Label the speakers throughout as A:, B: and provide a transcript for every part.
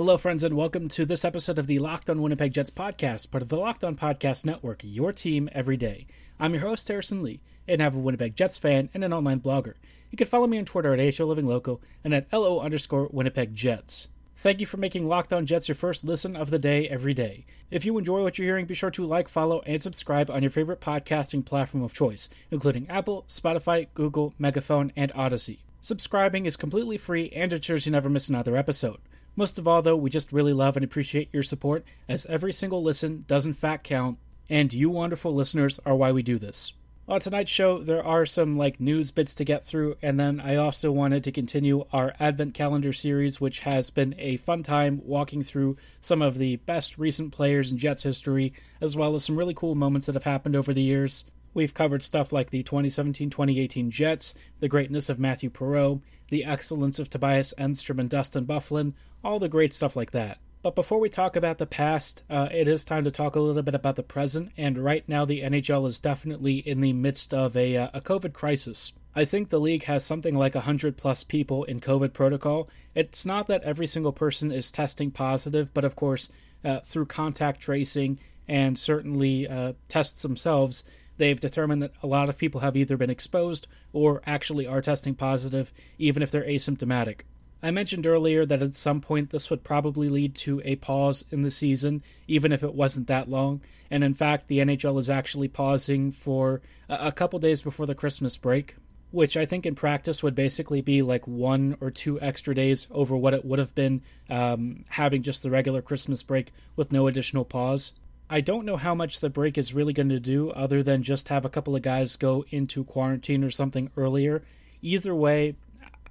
A: Hello, friends, and welcome to this episode of the Locked On Winnipeg Jets podcast, part of the Locked On Podcast Network, your team every day. I'm your host, Harrison Lee, an a Winnipeg Jets fan and an online blogger. You can follow me on Twitter at AHL Living Loco and at LO underscore Winnipeg Jets. Thank you for making Locked On Jets your first listen of the day every day. If you enjoy what you're hearing, be sure to like, follow, and subscribe on your favorite podcasting platform of choice, including Apple, Spotify, Google, Megaphone, and Audacy. Subscribing is completely free and ensures you never miss another episode. Most of all, though, we just really love and appreciate your support, as every single listen does in fact count, and you wonderful listeners are why we do this. On tonight's show, there are some like news bits to get through, and then I also wanted to continue our Advent Calendar series, which has been a fun time walking through some of the best recent players in Jets history, as well as some really cool moments that have happened over the years. We've covered stuff like the 2017 2018 Jets, the greatness of Matthew Perreault, the excellence of Tobias Enstrom and Dustin Byfuglien, all the great stuff like that. But before we talk about the past, uh, it is time to talk a little bit about the present. And right now, the NHL is definitely in the midst of a, uh, a COVID crisis. I think the league has something like 100 plus people in COVID protocol. It's not that every single person is testing positive, but of course, uh, through contact tracing and certainly uh, tests themselves, they've determined that a lot of people have either been exposed or actually are testing positive, even if they're asymptomatic. I mentioned earlier that at some point this would probably lead to a pause in the season, even if it wasn't that long. And in fact, the NHL is actually pausing for a couple days before the Christmas break, which I think in practice would basically be like one or two extra days over what it would have been um, having just the regular Christmas break with no additional pause. I don't know how much the break is really going to do other than just have a couple of guys go into quarantine or something earlier. Either way,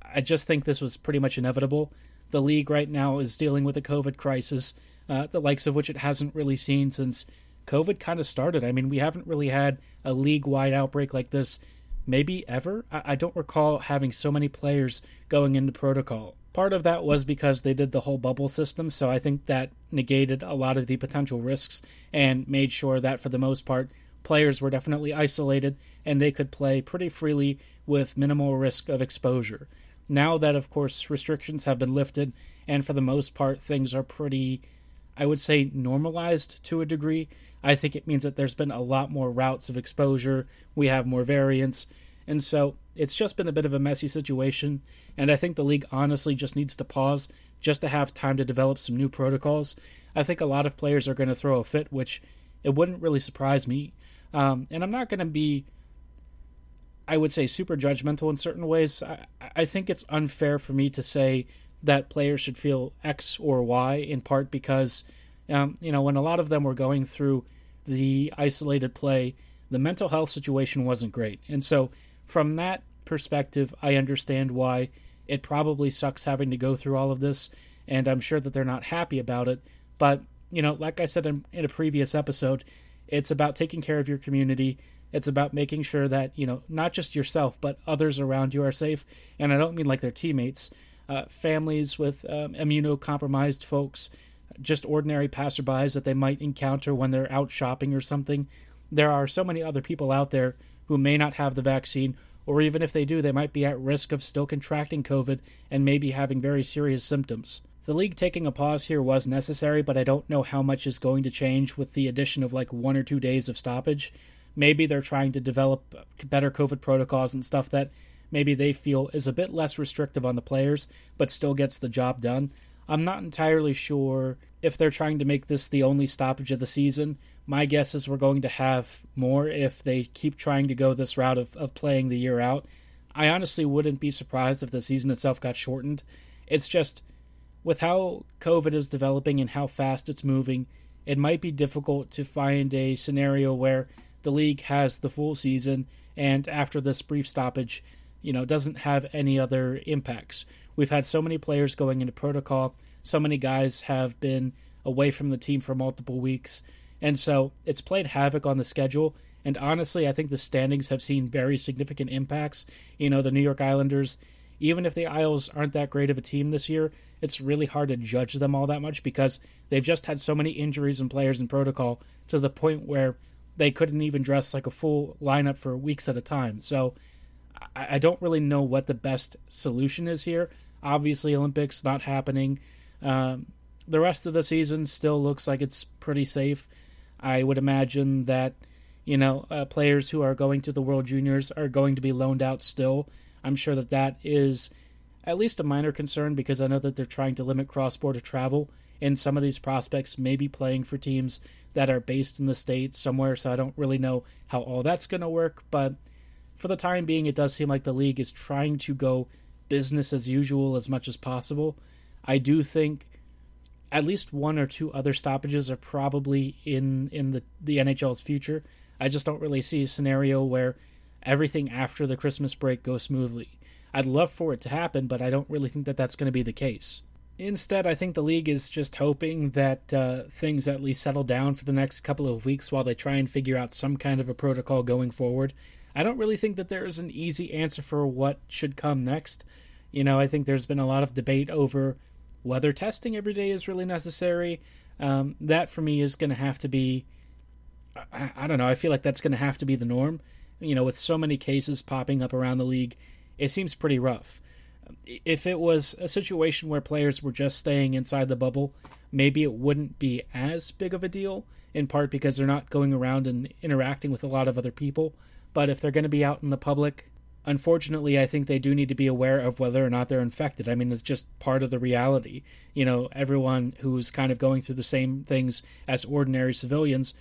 A: I just think this was pretty much inevitable. The league right now is dealing with a COVID crisis, uh, the likes of which it hasn't really seen since COVID kind of started. I mean, we haven't really had a league wide outbreak like this, maybe ever. I-, I don't recall having so many players going into protocol. Part of that was because they did the whole bubble system, so I think that negated a lot of the potential risks and made sure that, for the most part, players were definitely isolated and they could play pretty freely with minimal risk of exposure. Now that, of course, restrictions have been lifted, and for the most part, things are pretty, I would say, normalized to a degree, I think it means that there's been a lot more routes of exposure. We have more variants. And so it's just been a bit of a messy situation. And I think the league honestly just needs to pause just to have time to develop some new protocols. I think a lot of players are going to throw a fit, which it wouldn't really surprise me. Um, and I'm not going to be I would say super judgmental in certain ways. I, I think it's unfair for me to say that players should feel X or Y in part because, um, you know, when a lot of them were going through the isolated play, the mental health situation wasn't great. And so, from that perspective, I understand why it probably sucks having to go through all of this. And I'm sure that they're not happy about it. But, you know, like I said in, in a previous episode, it's about taking care of your community it's about making sure that, you know, not just yourself, but others around you are safe. And I don't mean like their teammates, uh, families with um, immunocompromised folks, just ordinary passerbys that they might encounter when they're out shopping or something. There are so many other people out there who may not have the vaccine, or even if they do, they might be at risk of still contracting COVID and maybe having very serious symptoms. The league taking a pause here was necessary, but I don't know how much is going to change with the addition of like one or two days of stoppage maybe they're trying to develop better COVID protocols and stuff that maybe they feel is a bit less restrictive on the players, but still gets the job done. I'm not entirely sure if they're trying to make this the only stoppage of the season. My guess is we're going to have more if they keep trying to go this route of, of playing the year out. I honestly wouldn't be surprised if the season itself got shortened. It's just with how COVID is developing and how fast it's moving, it might be difficult to find a scenario where the league has the full season, and after this brief stoppage, you know, doesn't have any other impacts. We've had so many players going into protocol, so many guys have been away from the team for multiple weeks. And so it's played havoc on the schedule. And honestly, I think the standings have seen very significant impacts. You know, the New York Islanders, even if the Isles aren't that great of a team this year, it's really hard to judge them all that much because they've just had so many injuries and players in protocol to the point where they couldn't even dress like a full lineup for weeks at a time. So I, don't really know what the best solution is here. Obviously, Olympics not happening. Um, the rest of the season still looks like it's pretty safe. I would imagine that you know uh, players who are going to the World Juniors are going to be loaned out still. I'm sure that that is at least a minor concern because I know that they're trying to limit cross-border travel, and some of these prospects may be playing for teams that are based in the states somewhere. So I don't really know how all that's going to work, but for the time being, it does seem like the league is trying to go business as usual as much as possible. I do think at least one or two other stoppages are probably in in the the NHL's future. I just don't really see a scenario where everything after the Christmas break goes smoothly. I'd love for it to happen, but I don't really think that that's going to be the case. Instead, I think the league is just hoping that uh, things at least settle down for the next couple of weeks while they try and figure out some kind of a protocol going forward. I don't really think that there is an easy answer for what should come next. You know, I think there's been a lot of debate over whether testing every day is really necessary. Um, that for me is going to have to be, I, I, don't know, I feel like that's going to have to be the norm. You know, with so many cases popping up around the league, it seems pretty rough. If it was a situation where players were just staying inside the bubble, maybe it wouldn't be as big of a deal, in part because they're not going around and interacting with a lot of other people. But if they're going to be out in the public, unfortunately, I think they do need to be aware of whether or not they're infected. I mean, it's just part of the reality. You know, everyone who's kind of going through the same things as ordinary civilians,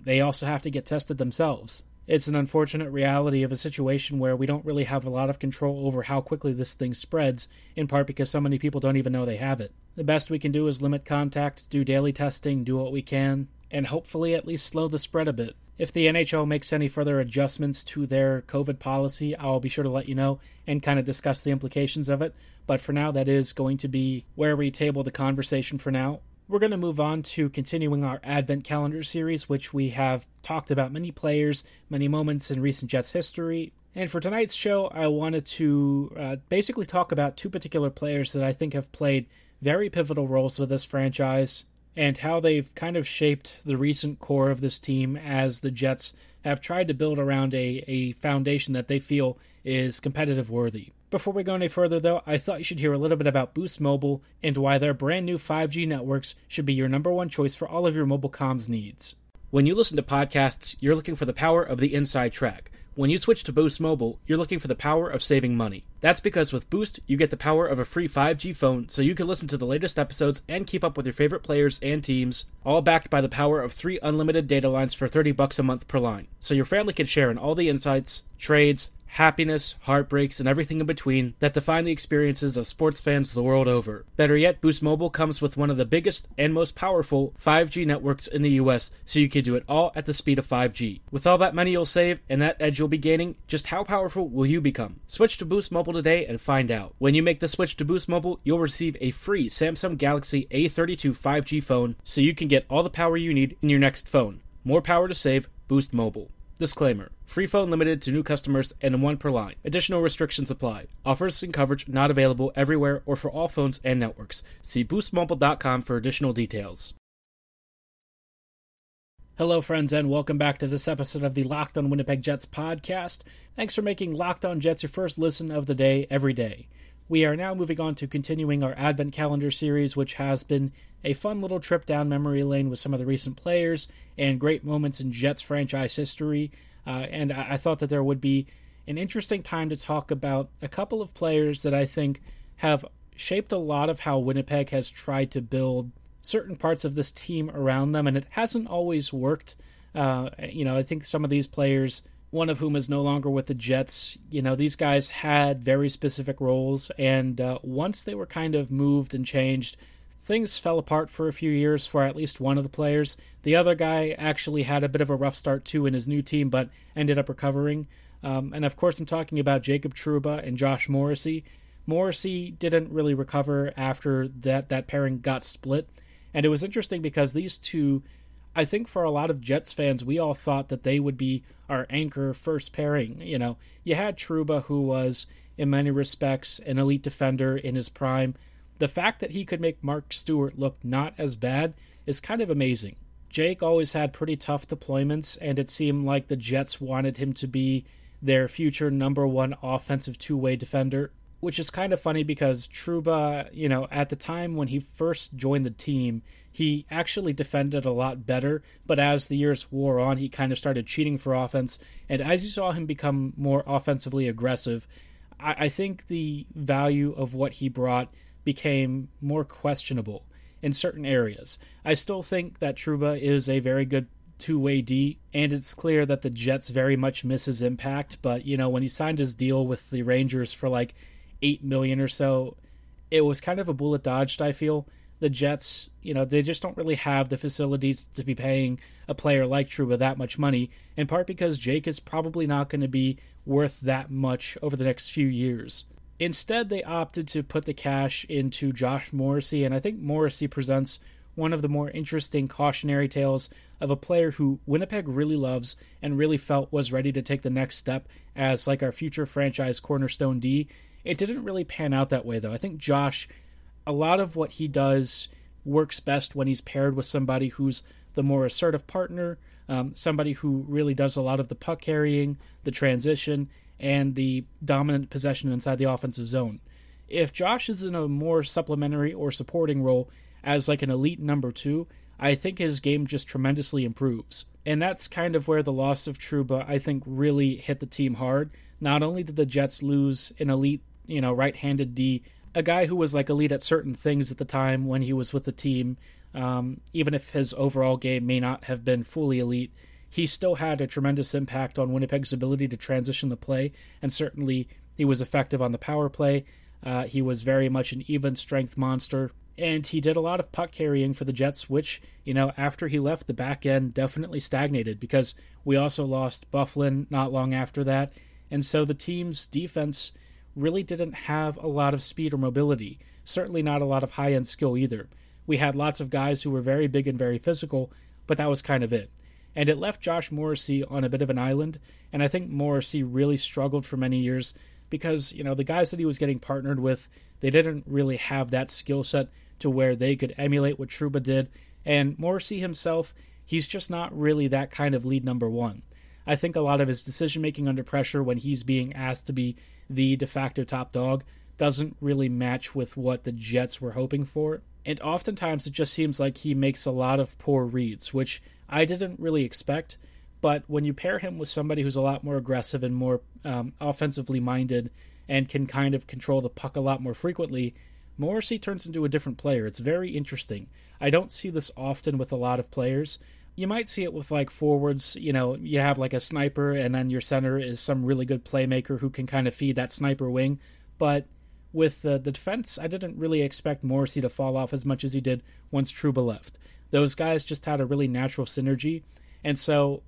A: they also have to get tested themselves. It's an unfortunate reality of a situation where we don't really have a lot of control over how quickly this thing spreads, in part because so many people don't even know they have it. The best we can do is limit contact, do daily testing, do what we can, and hopefully at least slow the spread a bit. If the NHL makes any further adjustments to their COVID policy, I'll be sure to let you know and kind of discuss the implications of it. But for now, that is going to be where we table the conversation for now. We're going to move on to continuing our Advent Calendar series, which we have talked about many players, many moments in recent Jets history. And for tonight's show, I wanted to uh, basically talk about two particular players that I think have played very pivotal roles with this franchise and how they've kind of shaped the recent core of this team as the Jets have tried to build around a, a foundation that they feel is competitive worthy. Before we go any further, though, I thought you should hear a little bit about Boost Mobile and why their brand new 5G networks should be your number one choice for all of your mobile comms needs. When you listen to podcasts, you're looking for the power of the inside track. When you switch to Boost Mobile, you're looking for the power of saving money. That's because with Boost, you get the power of a free 5G phone so you can listen to the latest episodes and keep up with your favorite players and teams, all backed by the power of 3 unlimited data lines for 30 bucks a month per line. So your family can share in all the insights, trades, happiness, heartbreaks, and everything in between that define the experiences of sports fans the world over. Better yet, Boost Mobile comes with one of the biggest and most powerful 5G networks in the US, so you can do it all at the speed of 5G. With all that money you'll save and that edge you'll be gaining, just how powerful will you become? Switch to Boost Mobile today and find out. When you make the switch to Boost Mobile, you'll receive a free Samsung Galaxy A32 5G phone, so you can get all the power you need in your next phone. More power to save, Boost Mobile. Disclaimer Free phone limited to new customers and one per line. Additional restrictions apply. Offers and coverage not available everywhere or for all phones and networks. See boostmobile.com for additional details. Hello, friends, and welcome back to this episode of the Locked on Winnipeg Jets podcast. Thanks for making Locked on Jets your first listen of the day every day. We are now moving on to continuing our Advent Calendar series, which has been a fun little trip down memory lane with some of the recent players and great moments in Jets franchise history. Uh, and I, I thought that there would be an interesting time to talk about a couple of players that I think have shaped a lot of how Winnipeg has tried to build certain parts of this team around them, and it hasn't always worked. Uh, you know, I think some of these players, one of whom is no longer with the Jets, you know, these guys had very specific roles, and uh, once they were kind of moved and changed, things fell apart for a few years for at least one of the players. The other guy actually had a bit of a rough start too in his new team, but ended up recovering. Um, and of course, I'm talking about Jacob Trouba and Josh Morrissey. Morrissey didn't really recover after that that pairing got split, And it was interesting because these two, I think for a lot of Jets fans, we all thought that they would be our anchor first pairing. You know, you had Trouba, who was, in many respects, an elite defender in his prime. The fact that he could make Mark Stuart look not as bad is kind of amazing. Jake always had pretty tough deployments, and it seemed like the Jets wanted him to be their future number one offensive two way defender, which is kind of funny because Trouba, you know, at the time when he first joined the team, he actually defended a lot better, but as the years wore on, he kind of started cheating for offense. And as you saw him become more offensively aggressive, I, I think the value of what he brought became more questionable in certain areas. I still think that Trouba is a very good two way D, and it's clear that the Jets very much miss his impact. But you know, when he signed his deal with the Rangers for like eight million or so, it was kind of a bullet dodged. I feel the Jets, you know, they just don't really have the facilities to be paying a player like Trouba that much money. In part because Jake is probably not going to be worth that much over the next few years. Instead, they opted to put the cash into Josh Morrissey, and I think Morrissey presents one of the more interesting cautionary tales of a player who Winnipeg really loves and really felt was ready to take the next step as like our future franchise cornerstone D. It didn't really pan out that way though. I think Josh a lot of what he does works best when he's paired with somebody who's the more assertive partner, um, somebody who really does a lot of the puck carrying, the transition, and the dominant possession inside the offensive zone. If Josh is in a more supplementary or supporting role as like an elite number two, I think his game just tremendously improves. And that's kind of where the loss of Trouba, I think, really hit the team hard. Not only did the Jets lose an elite, you know, right handed D, a guy who was like elite at certain things at the time when he was with the team, um, even if his overall game may not have been fully elite, he still had a tremendous impact on Winnipeg's ability to transition the play, and certainly he was effective on the power play. Uh, he was very much an even strength monster, and he did a lot of puck carrying for the Jets, which, you know, after he left, the back end definitely stagnated because we also lost Byfuglien not long after that. And so the team's defense really didn't have a lot of speed or mobility, certainly not a lot of high end skill either. We had lots of guys who were very big and very physical, but that was kind of it and it left Josh Morrissey on a bit of an island. And I think Morrissey really struggled for many years because, you know, the guys that he was getting partnered with, they didn't really have that skill set to where they could emulate what Trouba did. And Morrissey himself, he's just not really that kind of lead number one. I think a lot of his decision making under pressure when he's being asked to be the de facto top dog doesn't really match with what the Jets were hoping for. And oftentimes it just seems like he makes a lot of poor reads, which I didn't really expect. But when you pair him with somebody who's a lot more aggressive and more um, offensively minded and can kind of control the puck a lot more frequently, Morrissey turns into a different player. It's very interesting. I don't see this often with a lot of players. You might see it with like forwards, you know, you have like a sniper and then your center is some really good playmaker who can kind of feed that sniper wing. But with uh, the defense, I didn't really expect Morrissey to fall off as much as he did once Trouba left those guys just had a really natural synergy. And so,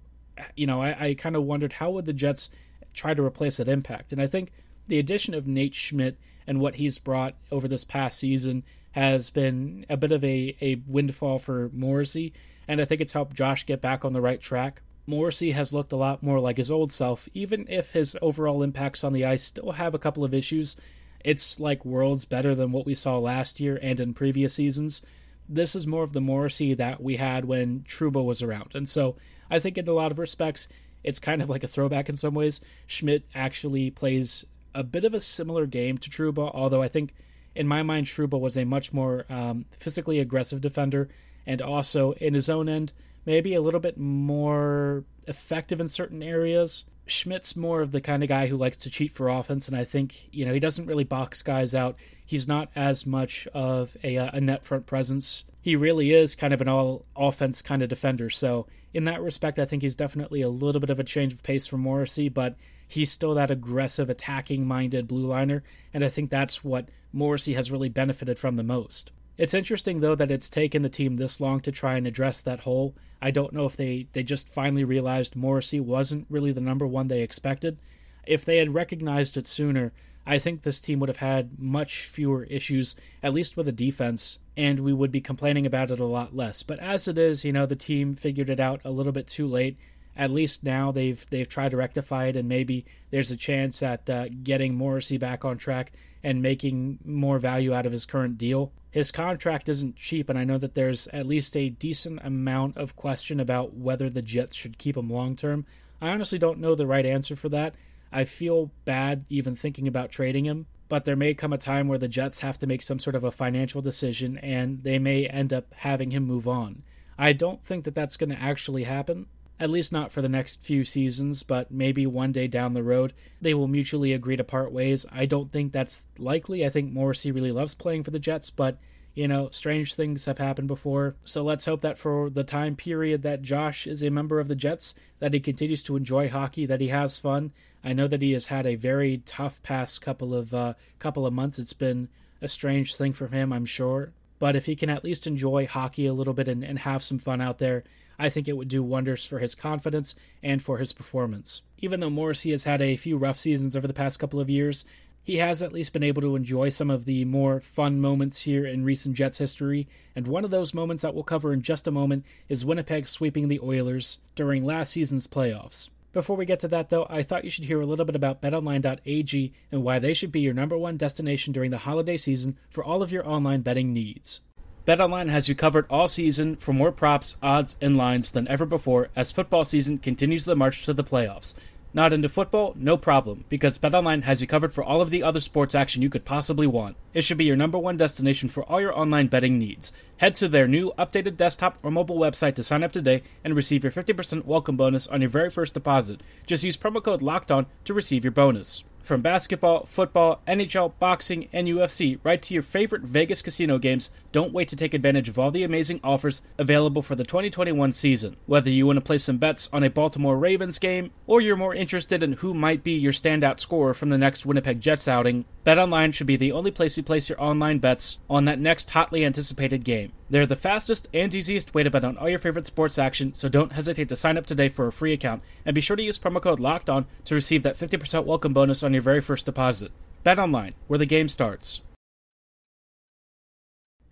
A: you know, I, I kind of wondered how would the Jets try to replace that impact. And I think the addition of Nate Schmidt and what he's brought over this past season has been a bit of a, a windfall for Morrissey. And I think it's helped Josh get back on the right track. Morrissey has looked a lot more like his old self, even if his overall impacts on the ice still have a couple of issues. It's like worlds better than what we saw last year and in previous seasons this is more of the Morrissey that we had when Trouba was around. And so I think in a lot of respects, it's kind of like a throwback in some ways. Schmidt actually plays a bit of a similar game to Trouba, although I think in my mind, Trouba was a much more um, physically aggressive defender and also in his own end, maybe a little bit more effective in certain areas. Schmidt's more of the kind of guy who likes to cheat for offense, and I think you know he doesn't really box guys out. He's not as much of a, uh, a net front presence. He really is kind of an all offense kind of defender. So in that respect, I think he's definitely a little bit of a change of pace for Morrissey, but he's still that aggressive, attacking minded blue liner, and I think that's what Morrissey has really benefited from the most. It's interesting though that it's taken the team this long to try and address that hole. I don't know if they they just finally realized Morrissey wasn't really the number one they expected. If they had recognized it sooner, I think this team would have had much fewer issues, at least with the defense, and we would be complaining about it a lot less. But as it is, you know, the team figured it out a little bit too late. At least now they've they've tried to rectify it, and maybe there's a chance at uh, getting Morrissey back on track and making more value out of his current deal. His contract isn't cheap, and I know that there's at least a decent amount of question about whether the Jets should keep him long term. I honestly don't know the right answer for that. I feel bad even thinking about trading him, but there may come a time where the Jets have to make some sort of a financial decision and they may end up having him move on. I don't think that that's going to actually happen, at least not for the next few seasons, but maybe one day down the road they will mutually agree to part ways. I don't think that's likely. I think Morrissey really loves playing for the Jets, but you know, strange things have happened before. So let's hope that for the time period that Josh is a member of the Jets, that he continues to enjoy hockey, that he has fun. I know that he has had a very tough past couple of uh, couple of months. It's been a strange thing for him, I'm sure. But if he can at least enjoy hockey a little bit and, and have some fun out there, I think it would do wonders for his confidence and for his performance. Even though Morrissey has had a few rough seasons over the past couple of years, he has at least been able to enjoy some of the more fun moments here in recent Jets history, and one of those moments that we'll cover in just a moment is Winnipeg sweeping the Oilers during last season's playoffs. Before we get to that, though, I thought you should hear a little bit about betonline.ag and why they should be your number one destination during the holiday season for all of your online betting needs. BetOnline has you covered all season for more props, odds, and lines than ever before as football season continues the march to the playoffs. Not into football? No problem, because BetOnline has you covered for all of the other sports action you could possibly want. It should be your number one destination for all your online betting needs. Head to their new updated desktop or mobile website to sign up today and receive your 50% welcome bonus on your very first deposit. Just use promo code LOCKEDON to receive your bonus. From basketball, football, NHL, boxing, and UFC, right to your favorite Vegas casino games, don't wait to take advantage of all the amazing offers available for the 2021 season. Whether you want to place some bets on a Baltimore Ravens game, or you're more interested in who might be your standout scorer from the next Winnipeg Jets outing, BetOnline should be the only place you place your online bets on that next hotly anticipated game. They're the fastest and easiest way to bet on all your favorite sports action, so don't hesitate to sign up today for a free account, and be sure to use promo code Locked On to receive that 50% welcome bonus on your very first deposit. Bet online, where the game starts.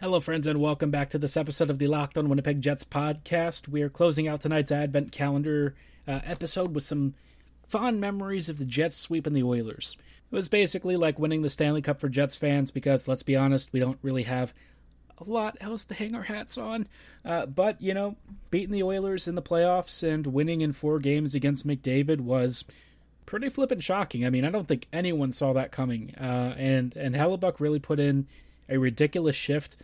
A: Hello, friends, and welcome back to this episode of the Locked On Winnipeg Jets podcast. We are closing out tonight's Advent calendar uh, episode with some fond memories of the Jets sweeping the Oilers. It was basically like winning the Stanley Cup for Jets fans because, let's be honest, we don't really have a lot else to hang our hats on. Uh, but, you know, beating the Oilers in the playoffs and winning in four games against McDavid was pretty flippant shocking. I mean, I don't think anyone saw that coming. Uh, and, and Hellebuyck really put in a ridiculous shift.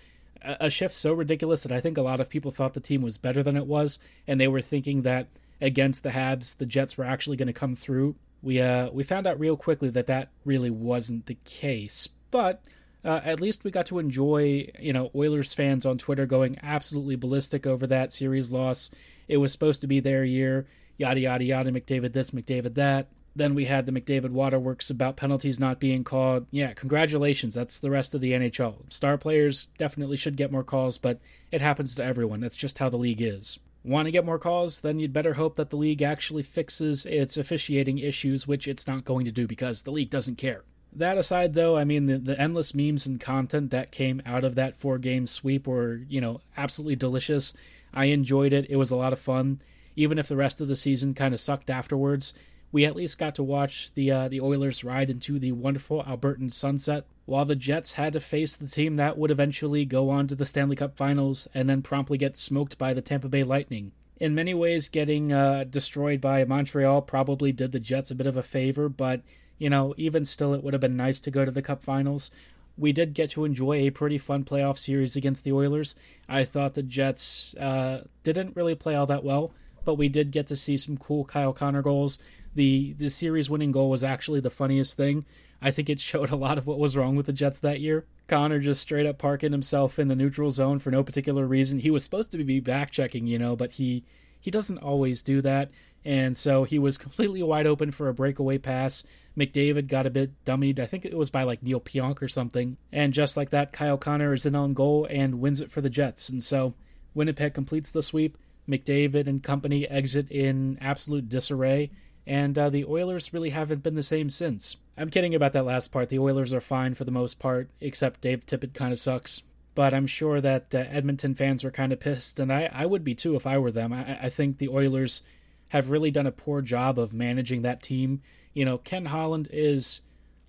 A: A shift so ridiculous that I think a lot of people thought the team was better than it was, and they were thinking that against the Habs, the Jets were actually going to come through. We uh, we found out real quickly that that really wasn't the case, but uh, at least we got to enjoy, you know, Oilers fans on Twitter going absolutely ballistic over that series loss. It was supposed to be their year, yada, yada, yada, McDavid this, McDavid that. Then we had the McDavid waterworks about penalties not being called. Yeah, congratulations. That's the rest of the NHL. Star players definitely should get more calls, but it happens to everyone. That's just how the league is. Want to get more calls? Then you'd better hope that the league actually fixes its officiating issues, which it's not going to do because the league doesn't care. That aside, though, I mean, the, the endless memes and content that came out of that four game sweep were, you know, absolutely delicious. I enjoyed it. It was a lot of fun. Even if the rest of the season kind of sucked afterwards, we at least got to watch the uh, the Oilers ride into the wonderful Albertan sunset, while the Jets had to face the team that would eventually go on to the Stanley Cup Finals and then promptly get smoked by the Tampa Bay Lightning. In many ways, getting uh, destroyed by Montreal probably did the Jets a bit of a favor, but you know, even still, it would have been nice to go to the Cup Finals. We did get to enjoy a pretty fun playoff series against the Oilers. I thought the Jets uh, didn't really play all that well, but we did get to see some cool Kyle Connor goals. The the series winning goal was actually the funniest thing. I think it showed a lot of what was wrong with the Jets that year. Connor just straight up parking himself in the neutral zone for no particular reason. He was supposed to be back checking, you know, but he he doesn't always do that. And so he was completely wide open for a breakaway pass. McDavid got a bit dummied. I think it was by like Neal Pionk or something. And just like that, Kyle Connor is in on goal and wins it for the Jets. And so Winnipeg completes the sweep. McDavid and company exit in absolute disarray. and uh, the Oilers really haven't been the same since. I'm kidding about that last part. The Oilers are fine for the most part, except Dave Tippett kind of sucks. But I'm sure that uh, Edmonton fans were kind of pissed, and I, I would be too if I were them. I, I think the Oilers have really done a poor job of managing that team. You know, Ken Holland is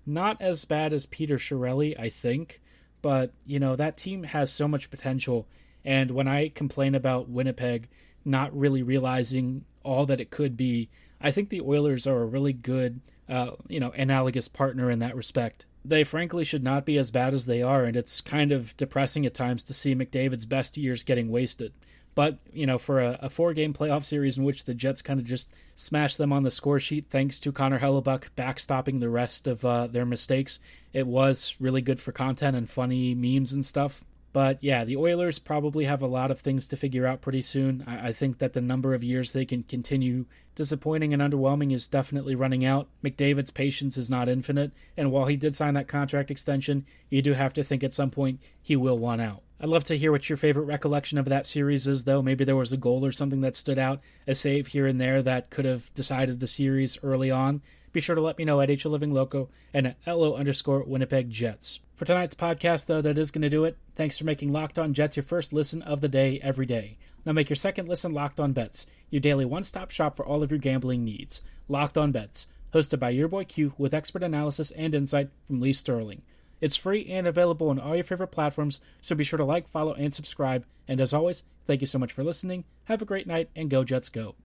A: not as bad as Peter Chiarelli, I think, but you know that team has so much potential. And when I complain about Winnipeg not really realizing all that it could be, I think the Oilers are a really good, uh, you know, analogous partner in that respect. They frankly should not be as bad as they are, and it's kind of depressing at times to see McDavid's best years getting wasted. But, you know, for a, a four game playoff series in which the Jets kind of just smashed them on the score sheet thanks to Connor Hellebuyck backstopping the rest of uh, their mistakes, it was really good for content and funny memes and stuff. But yeah, the Oilers probably have a lot of things to figure out pretty soon. I, I, think that the number of years they can continue disappointing and underwhelming is definitely running out. McDavid's patience is not infinite, and while he did sign that contract extension, you do have to think at some point he will want out. I'd love to hear what your favorite recollection of that series is, though. Maybe there was a goal or something that stood out, a save here and there that could have decided the series early on. Be sure to let me know at HL Living Loco and at LO underscore Winnipeg Jets. For tonight's podcast, though, that is going to do it. Thanks for making Locked On Jets your first listen of the day every day. Now make your second listen Locked On Bets, your daily one stop shop for all of your gambling needs. Locked On Bets, hosted by your boy Q with expert analysis and insight from Lee Sterling. It's free and available on all your favorite platforms, so be sure to like, follow, and subscribe. And as always, thank you so much for listening. Have a great night, and go Jets go.